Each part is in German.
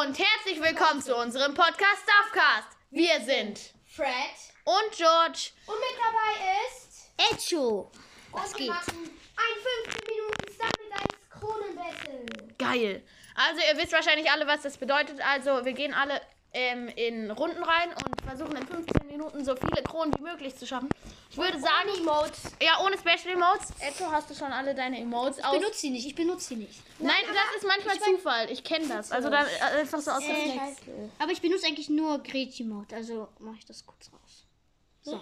und herzlich willkommen zu unserem Podcast Stuffcast. Wir sind Fred. und George. Und mit dabei ist. Echo. Was und geht? wir machen ein 15 Minuten Stumbleguys Kronenbattle. Geil. Also ihr wisst wahrscheinlich alle, was das bedeutet. Also wir gehen alle ähm, in Runden rein und versuchen in 15 Minuten so viele Kronen wie möglich zu schaffen. Ich würde sagen, Emotes. ja, ohne Special Emotes. Echo, hast du schon alle deine Emotes aus? benutze sie nicht, ich benutze sie nicht. Nein, das ist manchmal Zufall. Ich kenne das. Also dann äh, einfach so aus Äh, Reflex. Aber ich benutze eigentlich nur Gretchen-Mode, also mache ich das kurz raus. So.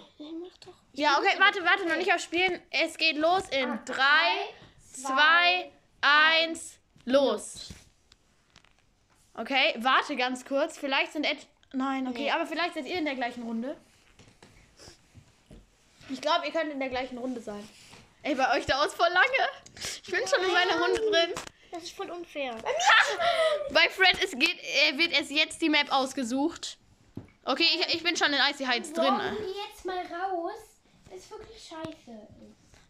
Ja, okay, warte, warte, noch nicht auf Spielen. Es geht los in 3, 2, 1, los. Okay, warte ganz kurz. Vielleicht sind et Nein, okay, aber vielleicht seid ihr in der gleichen Runde. Ich glaube, ihr könnt in der gleichen Runde sein. Ey, bei euch dauert es voll lange. Ich bin schon in meiner Runde drin. Das ist voll unfair. Bei Fred es geht, wird es jetzt die Map ausgesucht. Okay, ich, ich bin schon in Icy Heights drin. Wir jetzt mal raus? Das ist wirklich scheiße.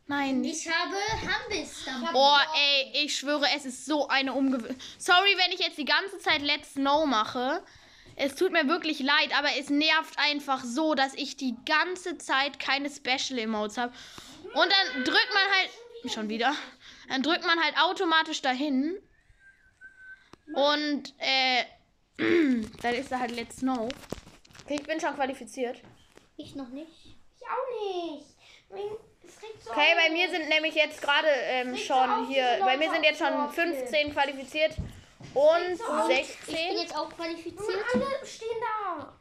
Nein, Ich habe Hambis Oh, ey, ich schwöre, es ist so eine Umgewöhnung. Sorry, wenn ich jetzt die ganze Zeit Let's Know mache. Es tut mir wirklich leid, aber es nervt einfach so, dass ich die ganze Zeit keine Special Emotes habe. Und dann drückt man halt. Schon wieder. Dann drückt man halt automatisch dahin. Und, äh. dann ist da halt Let's Know. Okay, ich bin schon qualifiziert. Ich noch nicht. Ich auch nicht. Wegen- Es regt so Okay, bei mir sind nämlich jetzt gerade ähm, so schon auf, hier, bei mir sind jetzt schon aufzuordnen. 15 qualifiziert und so auf. Ich bin 16. jetzt auch Und qualifiziert. alle stehen da.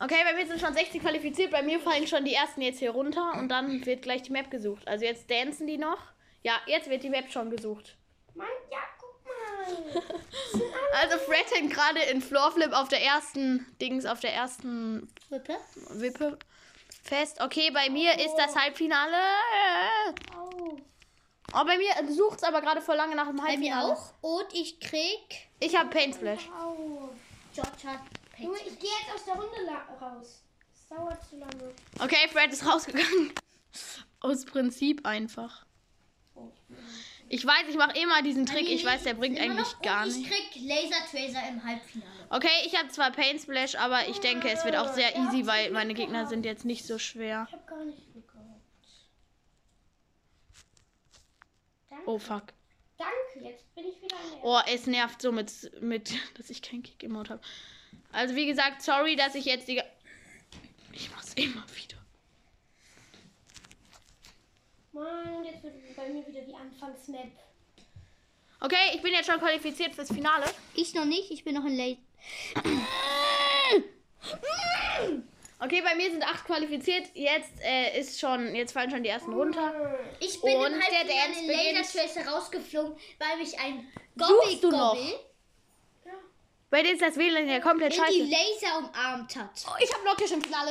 Okay, bei mir sind schon 16 qualifiziert, bei mir fallen schon die ersten jetzt hier runter und dann wird gleich die Map gesucht. Also jetzt dancen die noch. Ja, jetzt wird die Map schon gesucht. Mann, ja, guck mal. Also Fred hängt gerade in Floorflip auf der ersten Dings, auf der ersten Wippe. Wippe fest. Okay, bei mir ist das Halbfinale. Au. Oh, bei mir sucht es aber gerade voll lange nach dem Bei mir Halbfinale. auch. Und ich krieg. Ich habe Paint Splash. Au. George hat Junge, Paint. ich gehe jetzt aus der Runde raus. Es dauert zu lange. Okay, Fred ist rausgegangen. Aus Prinzip einfach. Ich weiß, ich mache immer diesen Trick. Ich weiß, der bringt eigentlich gar Und ich nicht. krieg Laser Tracer im Halbfinale. Okay, ich habe zwar Paint Splash, aber ich denke, es wird auch sehr easy, weil meine Gegner sind jetzt nicht so schwer. Ich habe gar nicht geguckt. Danke. Oh fuck. Danke, jetzt bin ich wieder an der Oh, es nervt so mit, mit dass ich kein Kick-Emote habe. Also wie gesagt, sorry, dass ich jetzt die... Ich mach's immer wieder. Mann, jetzt wird bei mir wieder die Anfangsmap. Okay, ich bin jetzt schon qualifiziert fürs Finale. Ich noch nicht, ich bin noch in Late. Okay, bei mir sind acht qualifiziert. Jetzt äh, ist schon, jetzt fallen schon die ersten runter. Ich bin Und im der Dance in beginnt. Laser Tracer rausgeflogen, weil mich ein Suchst du noch? Ja. Bei dir ist das WLAN ja komplett in die scheiße. Laser umarmt hat. Oh, ich habe Blocktisch im Finale.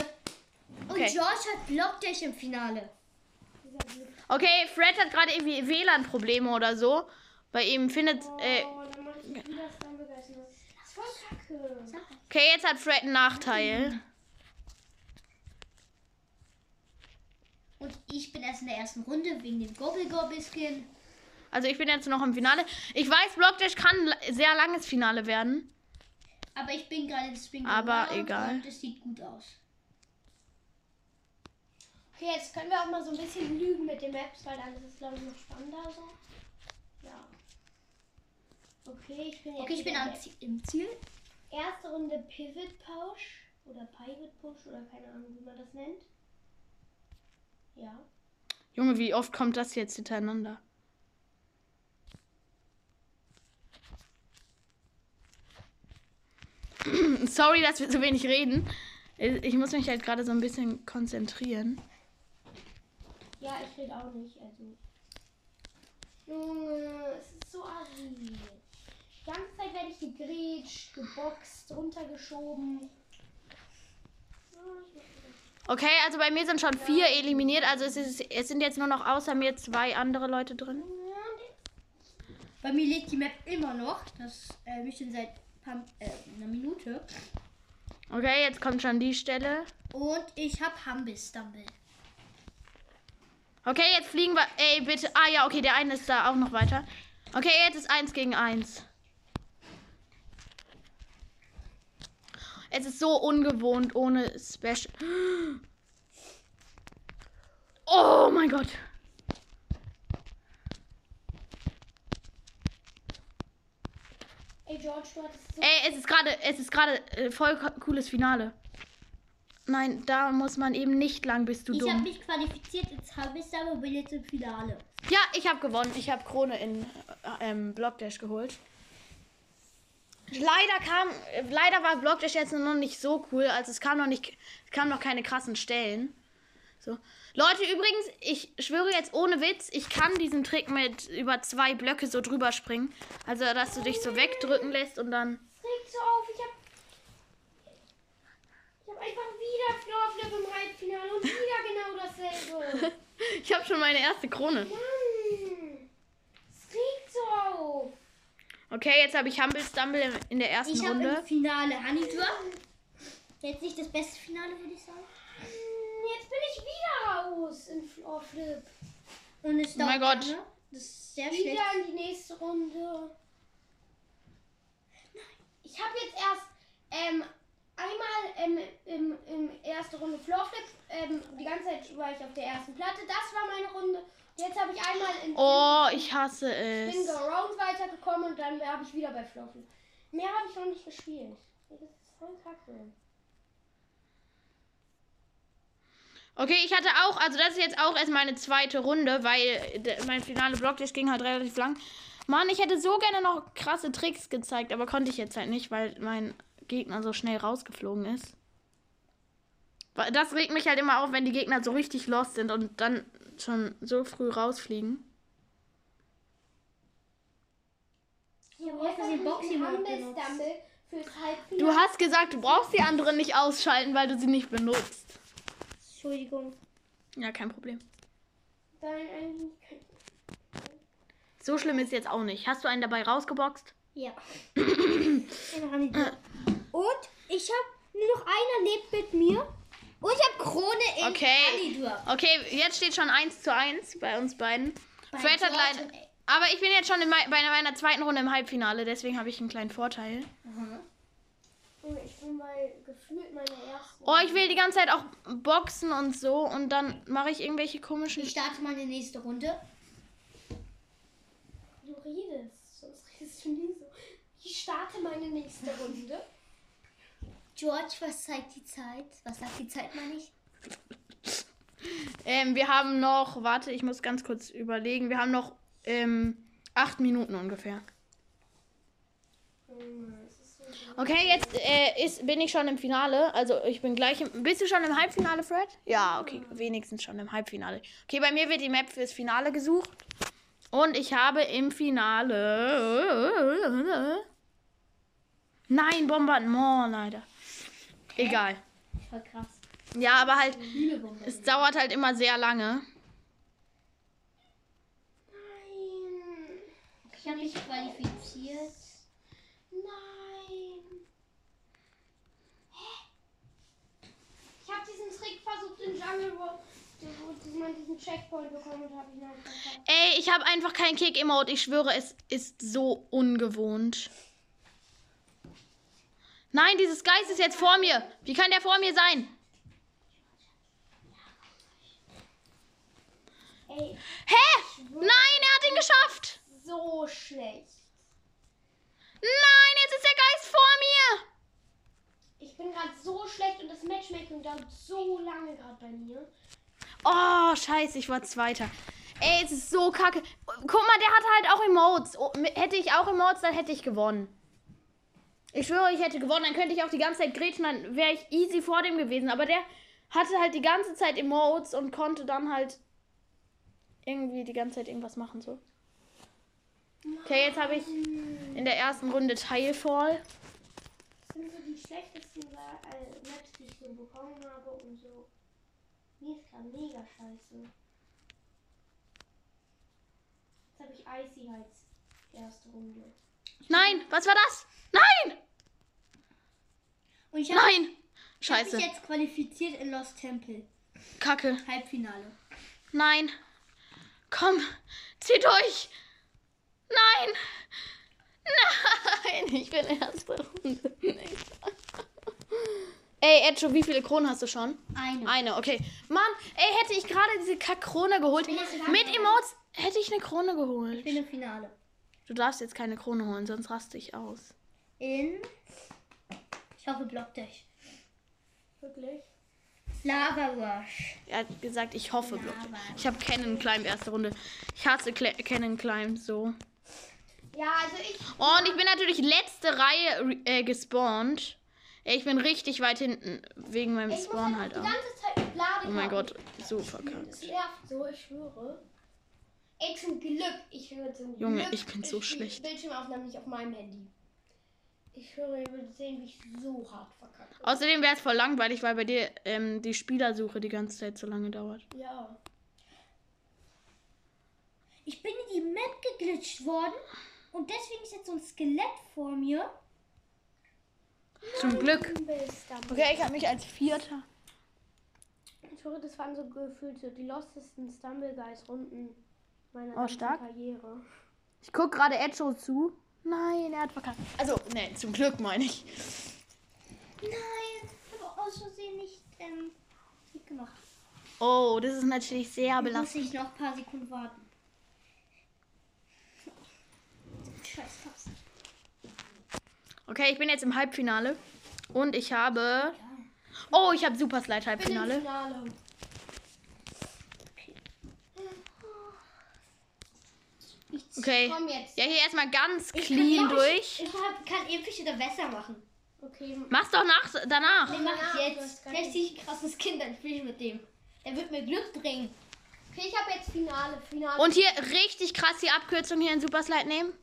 Und Okay. George hat Blockdash im Finale. Okay, Fred hat gerade irgendwie WLAN-Probleme oder so. Bei ihm findet. Äh, Oh, dann mach ich? Das ist voll kacke. okay, jetzt hat Fred einen Nachteil. Und ich bin erst in der ersten Runde wegen dem Gobble Gobble Skin. Also ich bin jetzt noch im Finale. Ich weiß, Blockdash kann ein sehr langes Finale werden. Aber ich bin gerade im Spring Aber egal. Und es sieht gut aus. Okay, jetzt können wir auch mal so ein bisschen lügen mit den Maps, weil dann ist es, glaube ich, noch spannender so. Ja. Okay, ich bin jetzt Okay, ich bin im Ziel. Erste Runde Pivot Push oder Pivot Push oder keine Ahnung, wie man das nennt. Ja. Junge, wie oft kommt das jetzt hintereinander? Sorry, dass wir so wenig reden. Ich muss mich halt gerade so ein bisschen konzentrieren. Ja, ich rede auch nicht, also. Junge, es ist so assi. Die ganze Zeit werde ich gegrätscht, geboxt, runtergeschoben. Ja, ich. Okay, also bei mir sind schon vier eliminiert. Also es, ist, es sind jetzt nur noch außer mir zwei andere Leute drin. Bei mir lädt die Map immer noch. Das äh, bestimmt seit paar, äh, einer Minute. Okay, jetzt kommt schon die Stelle. Und ich habe Humble Stumble. Okay, jetzt fliegen wir. Ey, bitte. Ah ja, okay, der eine ist da auch noch weiter. Okay, jetzt ist eins gegen eins. Es ist so ungewohnt ohne Special. Oh mein Gott. Ey, George, du hattest so. Ey, es ist gerade, es ist gerade äh, voll co- cooles Finale. Nein, da muss man eben nicht lang, bist du Ich habe dumm. mich qualifiziert ins Halbwissen, aber bin jetzt im Finale. Ja, ich habe gewonnen. Ich habe Krone in äh, ähm, Blockdash geholt. Leider kam, leider war Blockdash jetzt noch nicht so cool, also es kam noch nicht, es kamen noch keine krassen Stellen. So. Leute, übrigens, ich schwöre jetzt ohne Witz, ich kann diesen Trick mit über zwei Blöcke so drüber springen. Also, dass du dich so wegdrücken lässt und dann. Es regt so auf. Ich hab. Ich hab einfach wieder Floorflip im Halbfinale und wieder genau dasselbe. Ich habe schon meine erste Krone. Mann. Es regt so auf. Okay, jetzt habe ich Humble Stumble in- der ersten Ich habe Runde. im Finale Honeydrop. Jetzt nicht das beste Finale, würde ich sagen. Hm, Jetzt bin ich wieder raus in Floorflip. Und es Oh mein Gott. lange. Das ist sehr schlecht. Wieder in die nächste Runde. Ich habe jetzt erst ähm, einmal ähm, im, im erste Runde Floorflip. Ähm, die ganze Zeit war ich auf der ersten Platte. Das war meine Runde. Jetzt habe ich einmal in Oh, ich hasse Bin es. Around weitergekommen und dann habe ich wieder bei Floorflip. Mehr habe ich noch nicht gespielt. Das ist voll kacke. Okay, ich hatte auch, also das ist jetzt auch erst meine zweite Runde, weil mein finale Blocktisch ging halt relativ lang. Mann, ich hätte so gerne noch krasse Tricks gezeigt, aber konnte ich jetzt halt nicht, weil mein Gegner so schnell rausgeflogen ist. Das regt mich halt immer auf, wenn die Gegner so richtig lost sind und dann schon so früh rausfliegen. Du hast gesagt, du brauchst die anderen nicht ausschalten, weil du sie nicht benutzt. Entschuldigung. Ja, kein Problem. Dann eigentlich kein- So schlimm ist jetzt auch nicht. Hast du einen dabei rausgeboxt? Ja. Und ich habe nur noch einer lebt mit mir. Und ich habe Krone in Okay. Honeydrop. Okay, jetzt steht schon 1 zu 1 bei uns beiden. Bei Fred hat leider. Aber ich bin jetzt schon in bei meiner zweiten Runde im Halbfinale, deswegen habe ich einen kleinen Vorteil. Oh, Ich bin bei gefühlt meiner ersten. Oh, ich will die ganze Zeit auch boxen und so und dann mache ich irgendwelche komischen. Ich starte mal die nächste Runde. Du redest, sonst redest du nie so. Ich starte meine nächste Runde. George, was zeigt die Zeit? Was sagt die Zeit, meine ich? Ähm, wir haben noch, warte, ich muss ganz kurz überlegen. Wir haben noch ähm, acht Minuten ungefähr. Okay, jetzt äh, ist, bin ich schon im Finale. Also ich bin gleich im. Bist du schon im Halbfinale, Fred? Ja, okay, wenigstens schon im Halbfinale. Okay, bei mir wird die Map fürs Finale gesucht. Und ich habe im Finale. Nein, Bombardement, leider. Egal. Voll krass. Ja, aber halt, es dauert halt immer sehr lange. Nein. Ich habe mich qualifiziert. Nein. Hä? Ich habe diesen Trick versucht in Jungle, wo, wo man diesen Checkpoint bekommen und habe ihn einfach verpasst. Ey, ich habe einfach kein Kick-Emote. Ich schwöre, es ist so ungewohnt. Nein, dieses Geist ist jetzt vor mir. Wie kann der vor mir sein? Ey, Hä? Nein, er hat ihn geschafft. so schlecht. Nein, jetzt ist der Geist vor mir. Ich bin gerade so schlecht und das Matchmaking dauert so lange gerade bei mir. Oh, scheiße, ich war Zweiter. Ey, es ist so kacke. Guck mal, der hat halt auch Emotes. Oh, hätte ich auch Emotes, dann hätte ich gewonnen. Ich schwöre, ich hätte gewonnen. Dann könnte ich auch die ganze Zeit grätschen, dann wäre ich easy vor dem gewesen. Aber der hatte halt die ganze Zeit Emotes und konnte dann halt irgendwie die ganze Zeit irgendwas machen. so. Okay, jetzt habe ich in der ersten Runde Teilfall. Das sind so die schlechtesten äh, Maps, die ich so bekommen habe und so. Mir ist gerade mega scheiße. Jetzt habe ich Icy als erste Runde. Nein, was war das? Nein! Ich habe Nein! hab Scheiße. mich jetzt qualifiziert in Lost Temple. Kacke. Halbfinale. Nein. Komm, zieh durch. Nein. Nein, ich bin erste Runde. Ey, Edjo, wie viele Kronen hast du schon? Eine. Eine, okay. Mann, ey, hätte ich gerade diese Kack-Krone geholt. bin Mit. Emotes hätte ich eine Krone geholt. Ich bin im Finale. Du darfst jetzt keine Krone holen, sonst raste ich aus. In. Ich hoffe, block dich. Wirklich? Lava Rush. Er hat gesagt, ich hoffe, Block. Lava. Ich habe Cannon Climb erste Runde. Ich hasse Cla Cannon Climb so. Ja, also ich. Oh, und ich bin natürlich letzte Reihe re- äh, gespawnt. Ich bin richtig weit hinten wegen meinem Ich muss Spawn halt halt die auch. ganze Zeit mit Ladekabel. Oh mein Gott, so Das verkackt. nervt so, ich schwöre. Ey, zum Glück. Ich höre zum Junge, Glück. ich bin so die schlecht. Bildschirmaufnahme nicht auf meinem Handy. Ich höre, ihr würdet sehen, wie ich so hart verkacke. Außerdem wäre es voll langweilig, weil bei dir ähm, die Spielersuche die ganze Zeit so lange dauert. Ja. Ich bin in die Map geglitscht worden. Und deswegen ist jetzt so ein Skelett vor mir. Zum Glück. Bist am Okay, ich habe mich als Vierter. Ich höre, das waren so gefühlt so die lostesten Stumble Guys Runden meiner Oh, stark. Karriere. Ich guck gerade Edjo zu. Nein, er hat verkackt. Also, ne, zum Glück meine ich. Nein, ich habe aus Versehen nicht ähm, mitgemacht. Oh, das ist natürlich sehr Da muss belastend. ich noch ein paar Sekunden warten. Scheiß Tasten. Okay, ich bin jetzt im Halbfinale. Und ich habe. Oh, ich habe Super Slide Halbfinale. Ich, Okay. Komm jetzt. Ja, hier erstmal ganz ich clean kann durch. Ich hab, kann episch oder besser machen. Okay. Mach's doch nach, danach. Den mach ich jetzt. Vielleicht ziehe ich ein krasses Kind ein Spiel mit dem. Der wird mir Glück bringen. Okay, ich habe jetzt Finale. Finale. Und hier richtig krass die Abkürzung hier in Super Slide nehmen.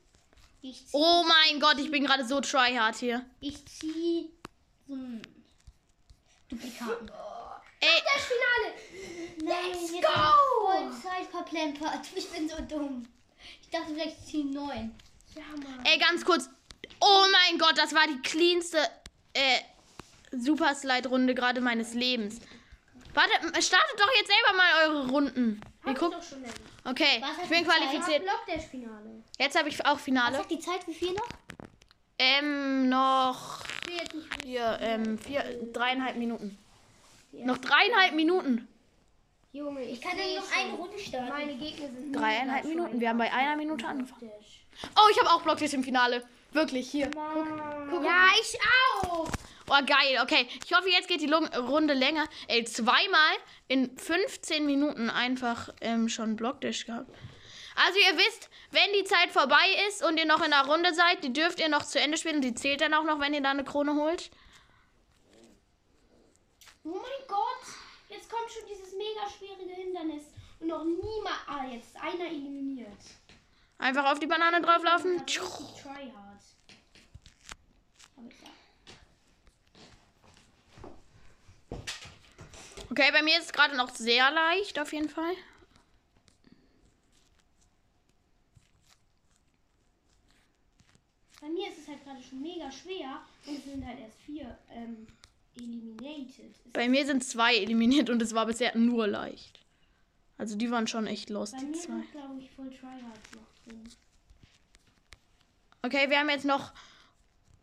Ich zieh, Oh mein Gott, ich bin gerade so tryhard hier. ich zieh so ein Duplikaten. Ey, das Finale. Nein, Let's go! ich Voll Zeit verplempert. Ich bin so dumm. Ich dachte vielleicht ich zieh neun. Ja, Mann. ey, ganz kurz. Oh mein Gott, das war die cleanste äh, Super Slide Runde gerade meines Lebens. Warte, startet doch jetzt selber mal eure Runden. Schon erledigt. Okay, Was ich bin qualifiziert. Jetzt habe ich auch Was Finale. sagt die Zeit? Wie viel noch? Ähm, noch hier, ähm, vier, dreieinhalb Minuten. Noch dreieinhalb Minuten. Junge, ich, Ich kann noch schon. eine Runde starten. Meine Gegner sind Dreieinhalb Minuten. Wir haben bei einer Minute angefangen. Oh, ich habe auch Blocktisch im Finale. Wirklich, hier. Ja, ich auch. Oh, geil. Okay, ich hoffe, jetzt geht die Lung Runde länger. Ey, zweimal in 15 Minuten einfach ähm, schon Blocktisch gehabt. Also ihr wisst, wenn die Zeit vorbei ist und ihr noch in der Runde seid, die dürft ihr noch zu Ende spielen. Die zählt dann auch noch, wenn ihr da eine Krone holt. Oh mein Gott. Jetzt kommt schon dieses mega schwierige Hindernis. Und noch niemand. Ah, jetzt ist einer eliminiert. Einfach auf die Banane drauflaufen. Tryhard. Okay, bei mir ist es gerade noch sehr leicht, auf jeden Fall. Bei mir ist es halt gerade schon mega schwer. Und es sind halt erst vier ähm, eliminated. Bei mir sind zwei eliminiert und es war bisher nur leicht. Also die waren schon echt lost, bei die mir zwei. sind, glaube ich, voll tryhards noch drin. Okay, wir haben jetzt noch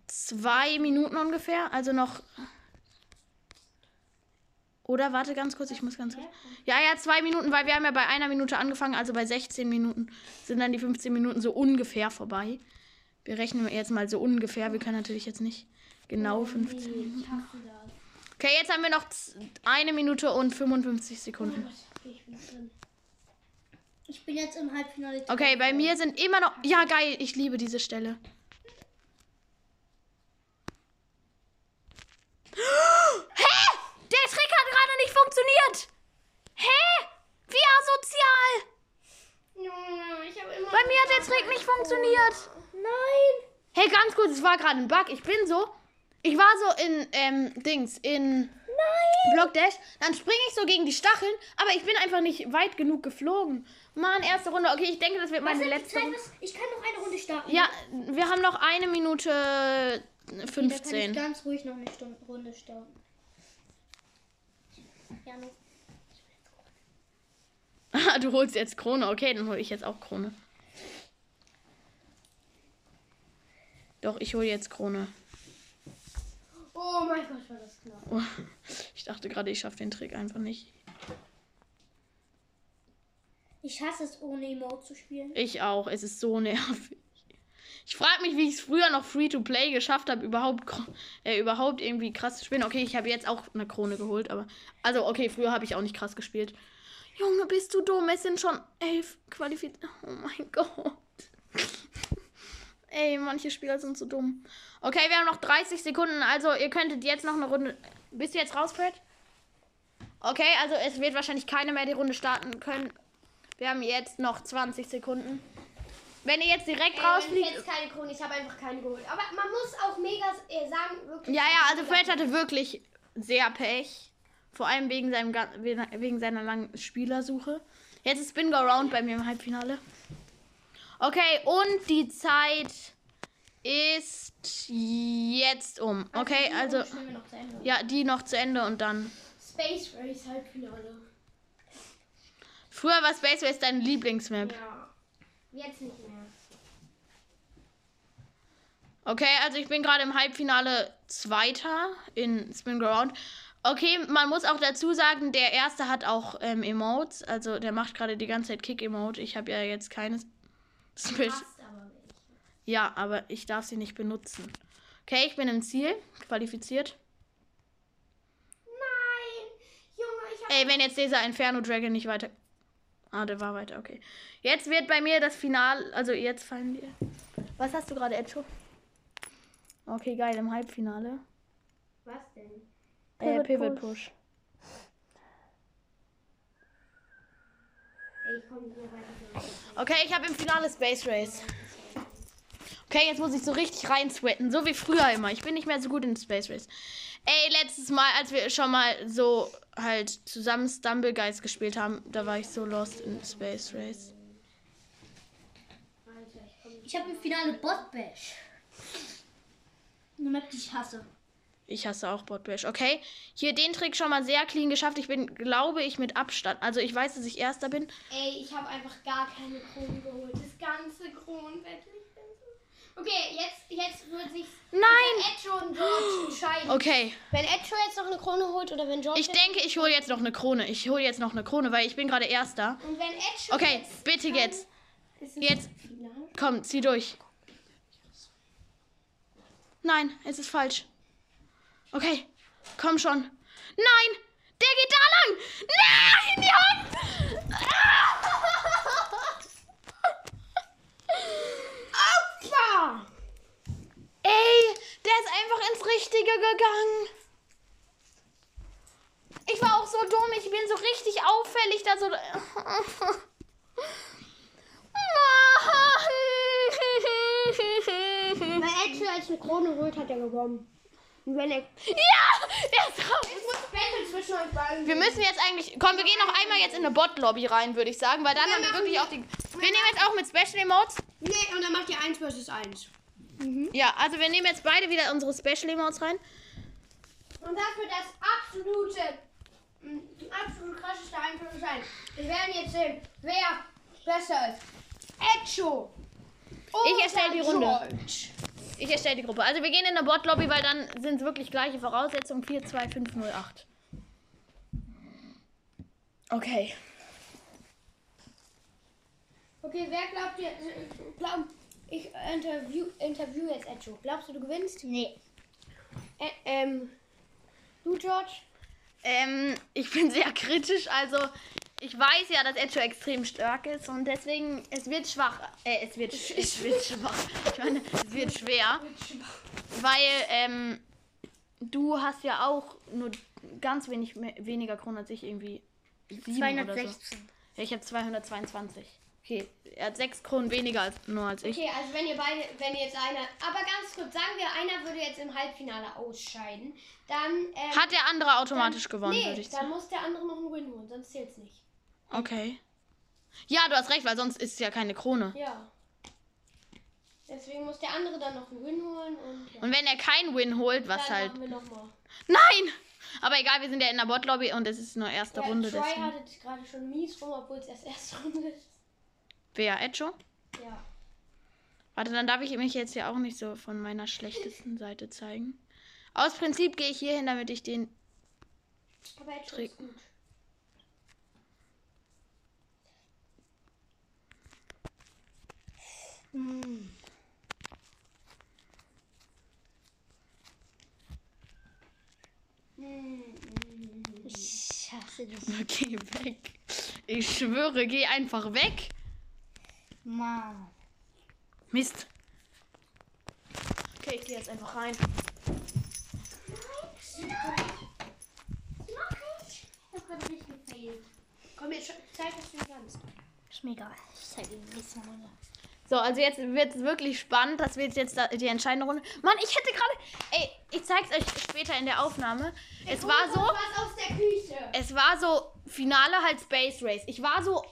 zwei Minuten ungefähr. Also noch. Oder warte ganz kurz, ich muss ganz kurz. Ja, ja, zwei Minuten, weil wir haben ja bei einer Minute angefangen, also bei 16 Minuten sind dann die 15 Minuten so ungefähr vorbei. Wir rechnen jetzt mal so ungefähr. Wir können natürlich jetzt nicht genau 15. Nee, ich hasse das. Okay, jetzt haben wir noch eine Minute und 55 Oh Sekunden. Ich bin jetzt im Halbfinale. Okay, bei mir sind immer noch. Ja, geil, ich liebe diese Stelle. Hä? Der Trick hat gerade nicht funktioniert. Hä? Wie asozial. Bei mir hat der Trick nicht funktioniert. Nein! Hey, ganz kurz, es war gerade ein Bug. Ich bin so. Ich war so in, ähm, Dings, in Block Dash. Dann springe ich so gegen die Stacheln, aber ich bin einfach nicht weit genug geflogen. Mann, erste Runde. Okay, ich denke, das wird meine letzte Zeit? Ich kann noch eine Runde starten. Ja, wir haben noch eine Minute Okay, Da kann ich 15. ganz ruhig noch eine Stunde, Runde starten. Ja. Ah, du holst jetzt Krone. Okay, dann hole ich jetzt auch Krone. Doch, ich hole jetzt Krone. Oh mein Gott, war das Oh, ich dachte gerade, ich schaffe den Trick einfach nicht. Ich hasse es, ohne Emote zu spielen. Ich auch. Es ist so nervig. Ich frage mich, wie ich es früher noch Free-to-Play geschafft habe, überhaupt, äh, überhaupt irgendwie krass zu spielen. Okay, ich habe jetzt auch eine Krone geholt, aber. Also, okay, früher habe ich auch nicht krass gespielt. Junge, bist du dumm? Es sind schon elf qualifiziert. Oh mein Gott. Ey, manche Spieler sind so dumm. Okay, wir haben noch 30 Sekunden, also ihr könntet jetzt noch eine Runde. Bist du jetzt raus, Fred? Okay, also es wird wahrscheinlich keiner mehr die Runde starten können. Wir haben jetzt noch 20 Sekunden. Wenn ihr jetzt direkt Ey, wenn ich rausfliegt. jetzt keine Krone, ich habe einfach keine geholt. Aber man muss auch mega äh, sagen, wirklich. Ja, ja, also Fred hatte wirklich sehr Pech. Vor allem wegen, seinem, wegen seiner langen Spielersuche. Jetzt ist Spin Go Round bei mir im Halbfinale. Okay, und die Zeit ist jetzt um. Okay, also Spielen wir noch zu Ende. ja, die noch zu Ende und dann. Space Race Halbfinale. Früher war Space Race deine Lieblingsmap. Ja. Jetzt nicht mehr. Okay, also ich bin gerade im Halbfinale Zweiter in Spin Go Round. Okay, man muss auch dazu sagen, der Erste hat auch ähm, Emotes. Also der macht gerade die ganze Zeit Kick-Emote. Ich habe ja jetzt keine Special. Passt aber welche. Ja, aber ich darf sie nicht benutzen. Okay, ich bin im Ziel. Qualifiziert. Nein! Junge, ich habe. Ey, wenn jetzt dieser Inferno Dragon nicht weiter. Ah, der war weiter, okay. Jetzt wird bei mir das Finale. Also jetzt fallen wir. Was hast du gerade, Echo? Okay, geil, im Halbfinale. Was denn? Äh, Pivot Pivot Push. Push. Ey, ich komme nicht mehr weiter. Okay, ich habe im Finale Space Race. Okay, jetzt muss ich so richtig rein sweaten. So wie früher immer. Ich bin nicht mehr so gut in Space Race. Ey, letztes Mal, als wir schon mal so halt zusammen Stumble Guys gespielt haben, da war ich so lost in Space Race. Ich habe im Finale Bot Bash. Eine Map, die ich hasse. Ich hasse auch Bot Bash. Okay, hier den Trick schon mal sehr clean geschafft. Ich bin, glaube ich, mit Abstand. Also ich weiß, dass ich Erster bin. Ey, ich habe einfach gar keine Kronen geholt. Das ganze so. Okay, jetzt, jetzt wird sich Nein! Und George entscheiden. Okay, Wenn Edjo jetzt noch eine Krone holt oder wenn George. ich denke, ich hole jetzt noch eine Krone. Ich hole jetzt noch eine Krone, weil ich bin gerade Erster. und wenn Edjo. Okay, jetzt bitte kann- jetzt. Jetzt. Komm, zieh durch. Nein, es ist falsch. Okay, komm schon. Nein, der geht da lang. Nein, die Hand. Opfer! Ey, der ist einfach ins Richtige gegangen. Ich war auch so dumm. Ich bin so richtig auffällig da so. Wenn Edjo jetzt eine Krone holt, hat er gewonnen. Und wenn er. Ja, er ist raus. Es muss Battle zwischen euch beiden. Wir müssen jetzt eigentlich. Komm, wir gehen noch einmal jetzt in eine Bot-Lobby rein, würde ich sagen, weil dann Wir haben wir wirklich auch die. Wir nehmen jetzt auch mit Special Emotes. Nee, und dann macht ihr 1 versus 1. Ja, also wir nehmen jetzt beide wieder unsere Special Emotes rein. Und das wird das absolute, absolut krasseste 1 versus 1. Wir werden jetzt sehen, wer besser ist. Echo. Ich erstelle die Runde. George. Ich erstelle die Gruppe. Also wir gehen in eine Bot-Lobby, weil dann sind es wirklich gleiche Voraussetzungen. 4, 2, 5, 0, 8. Okay. Okay, wer glaubt ihr, glaub, ich interview, interview jetzt Echo. Glaubst du, du gewinnst? Nee. Ä ähm, du, George? Ähm, ich bin sehr kritisch. Also ich weiß ja, dass Echo extrem stark ist und deswegen, es wird schwach. Äh, es wird, es wird schwach. Ich meine, es wird schwer. Weil, ähm, du hast ja auch nur ganz wenig mehr, weniger Kronen als ich, irgendwie sieben oder so. 216. Ja, ich habe 222. Okay, er hat sechs Kronen weniger als nur als ich. Okay, also wenn ihr beide, wenn jetzt einer, aber ganz kurz, sagen wir, einer würde jetzt im Halbfinale ausscheiden, dann ähm, Hat der andere automatisch gewonnen, nee, würde ich dann sagen. muss der andere noch einen Win holen, sonst zählt's nicht. Okay. Ja, du hast recht, weil sonst ist es ja keine Krone. Ja. Deswegen muss der andere dann noch einen Win holen und ja. Und wenn er keinen Win holt, was dann halt. machen wir nochmal. Nein! Aber egal, wir sind ja in der Bot-Lobby und es ist nur erste Ja, Runde. Troy Deswegen. hat jetzt gerade schon mies rum, obwohl es erst erste Runde ist. Wer, Echo? Ja. Warte, dann darf ich mich jetzt ja auch nicht so von meiner schlechtesten Seite zeigen. Aus Prinzip gehe ich hier hin, damit ich den. Aber Trick. ist gut. Ich hasse das. Geh weg. Ich schwöre, geh einfach weg. Mann. Mist. Okay, ich gehe jetzt einfach rein. Ich hab gerade richtig gefailt. Komm, jetzt zeig, was du kannst. Ist mir egal. Ich zeige dir nächste Runde. So, also jetzt wird es wirklich spannend. Das wird jetzt die entscheidende Runde. Mann, ich hätte gerade. Ey, ich zeig's euch später in der Aufnahme. Es war so. Was aus der Küche. Es war so Finale halt Space Race. Ich war so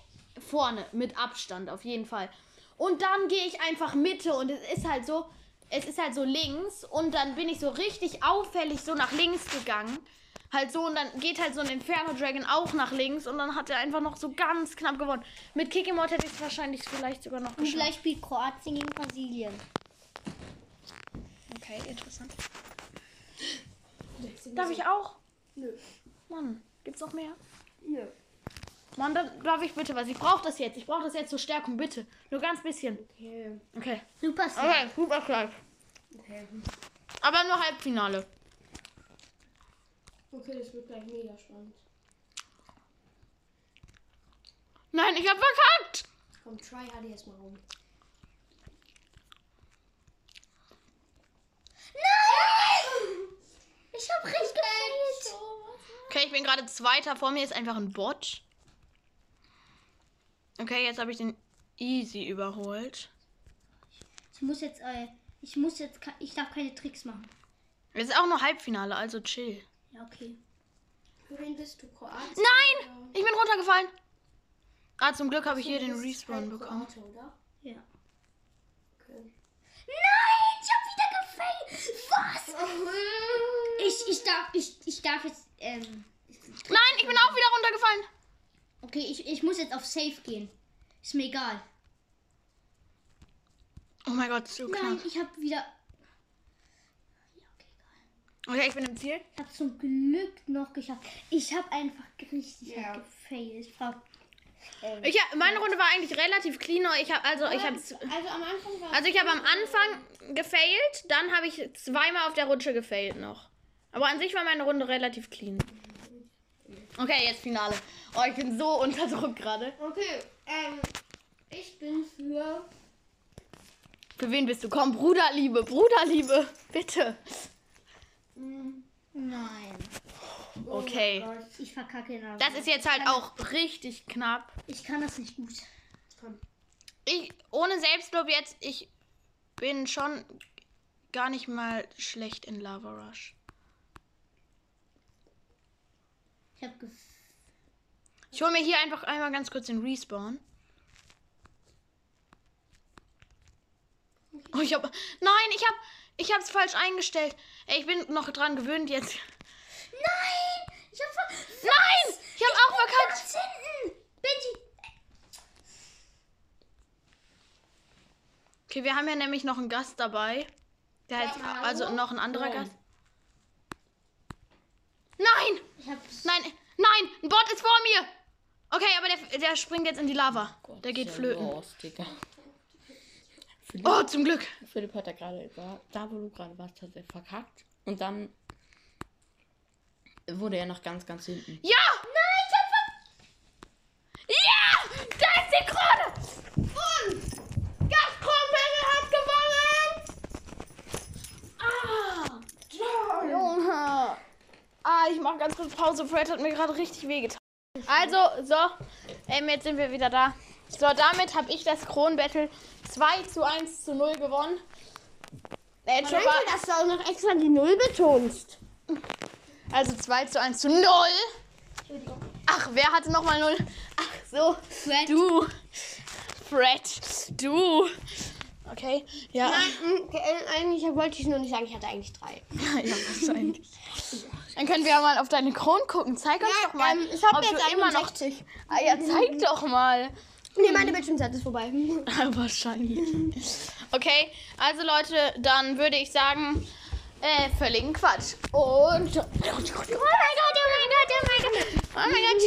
vorne mit Abstand auf jeden Fall. Und dann gehe ich einfach Mitte und es ist halt so, es ist halt so links und dann bin ich so richtig auffällig so nach links gegangen. Halt so und dann geht halt so ein Inferno Dragon auch nach links und dann hat er einfach noch so ganz knapp gewonnen. Mit Kikimod hätte ich es wahrscheinlich vielleicht sogar noch Und geschafft. gleich spielt Kroatien gegen Brasilien. Okay, interessant. Darf ich auch? Nö. Mann, gibt's noch mehr? Nö. Mann, dann darf ich bitte was. Ich brauche das jetzt. Ich brauche das jetzt zur Stärkung, bitte. Nur ganz bisschen. Okay. Okay. Super. Okay, super. Okay. Aber nur Halbfinale. Okay, das wird gleich mega spannend. Nein, ich hab verkackt. Komm, try hard erstmal rum. Nein! Ich hab richtig gefailt. Okay, ich bin gerade Zweiter. Vor mir ist einfach ein Bot. Okay, jetzt habe ich den easy überholt. Ich muss jetzt, äh, ich muss jetzt, ich darf keine Tricks machen. Es ist auch nur Halbfinale, also chill. Ja, okay. Für wen bist du? Kroatien? Nein! Ich bin runtergefallen. Ah, zum Glück habe ich hier den bist Respawn halt bekommen. Kroate, oder? Ja. Okay. Nein, ich hab wieder gefailt. Was? Ich, ich darf, ich, ich darf jetzt, ähm, Nein, ich bin auch wieder runtergefallen. okay, ich, ich muss jetzt auf Safe gehen. Ist mir egal. Oh mein Gott, so knapp. Nein, ich hab wieder. Okay, ich bin im Ziel. Ich hab zum Glück noch geschafft. Ich hab einfach richtig Ja. gefailt. Ähm, Ich hab, meine Runde war eigentlich relativ clean. Ich habe also ich habe Also am Anfang war also ich habe am Anfang gefailt, dann habe ich zweimal auf der Rutsche gefailt noch. Aber an sich war meine Runde relativ clean. Okay, jetzt Finale. Oh, ich bin so unter Druck gerade. Okay, ähm, ich bin für. Für wen bist du? Komm, Bruderliebe, Bruderliebe, bitte. Nein. Okay. Oh Gott, Ich verkacke in der Das ist jetzt halt auch richtig knapp. Ich kann das nicht gut. komm. Ich ohne Selbstlob jetzt, ich bin schon gar nicht mal schlecht in Lava Rush. Ich hab gef Ich hole mir hier einfach einmal ganz kurz den Respawn. Oh, ich hab. Nein, ich hab. Ich hab's falsch eingestellt. Ey, ich bin noch dran gewöhnt jetzt. Nein! Ich hab ver Nein! Ich hab auch verkackt. ganz hinten! Benji! Okay, wir haben ja nämlich noch einen Gast dabei. Der heißt. Ja, Also hallo? noch ein anderer Oh. Gast. Nein! Ich Nein! Nein! Ein Bot ist vor mir! Okay, aber der, der springt jetzt in die Lava. Der geht flöten. Los, Digga. Philipp, Oh, zum Glück. Philipp hat da gerade, da, da wo du gerade warst, hat er verkackt. Und dann wurde er noch ganz, ganz hinten. Ja! Nein, ich hab Ja! Da ist die Krone! Und Gastkronenberger hat gewonnen! Ah! Junge! Ah, ich mach ganz kurz Pause. Fred hat mir gerade richtig wehgetan. Also, so. Ähm, jetzt sind wir wieder da. So, damit habe ich das Kronenbattle 2 zu 1 zu 0 gewonnen. Äh, mal- dass du auch noch extra die Null betonst. also 2 zu 1 zu 0. Ach, wer hatte nochmal 0? Ach so, Fred. du. Fred, du. Okay, ja. Nein, mm, äh, eigentlich wollte ich nur nicht sagen, ich hatte eigentlich drei. ja, wahrscheinlich. Dann können wir ja mal auf deine Kronen gucken. Zeig uns doch mal, ähm, ich hab ob jetzt du immer noch... 61. Ah ja, zeig doch mal. Nee, meine Bildschirmzeit ist vorbei. Ah, wahrscheinlich. Okay, also Leute, dann würde ich sagen, äh, völligen Quatsch. Und. Oh mein Gott, oh mein Gott, oh mein Gott, oh mein Gott. Oh mein Gott.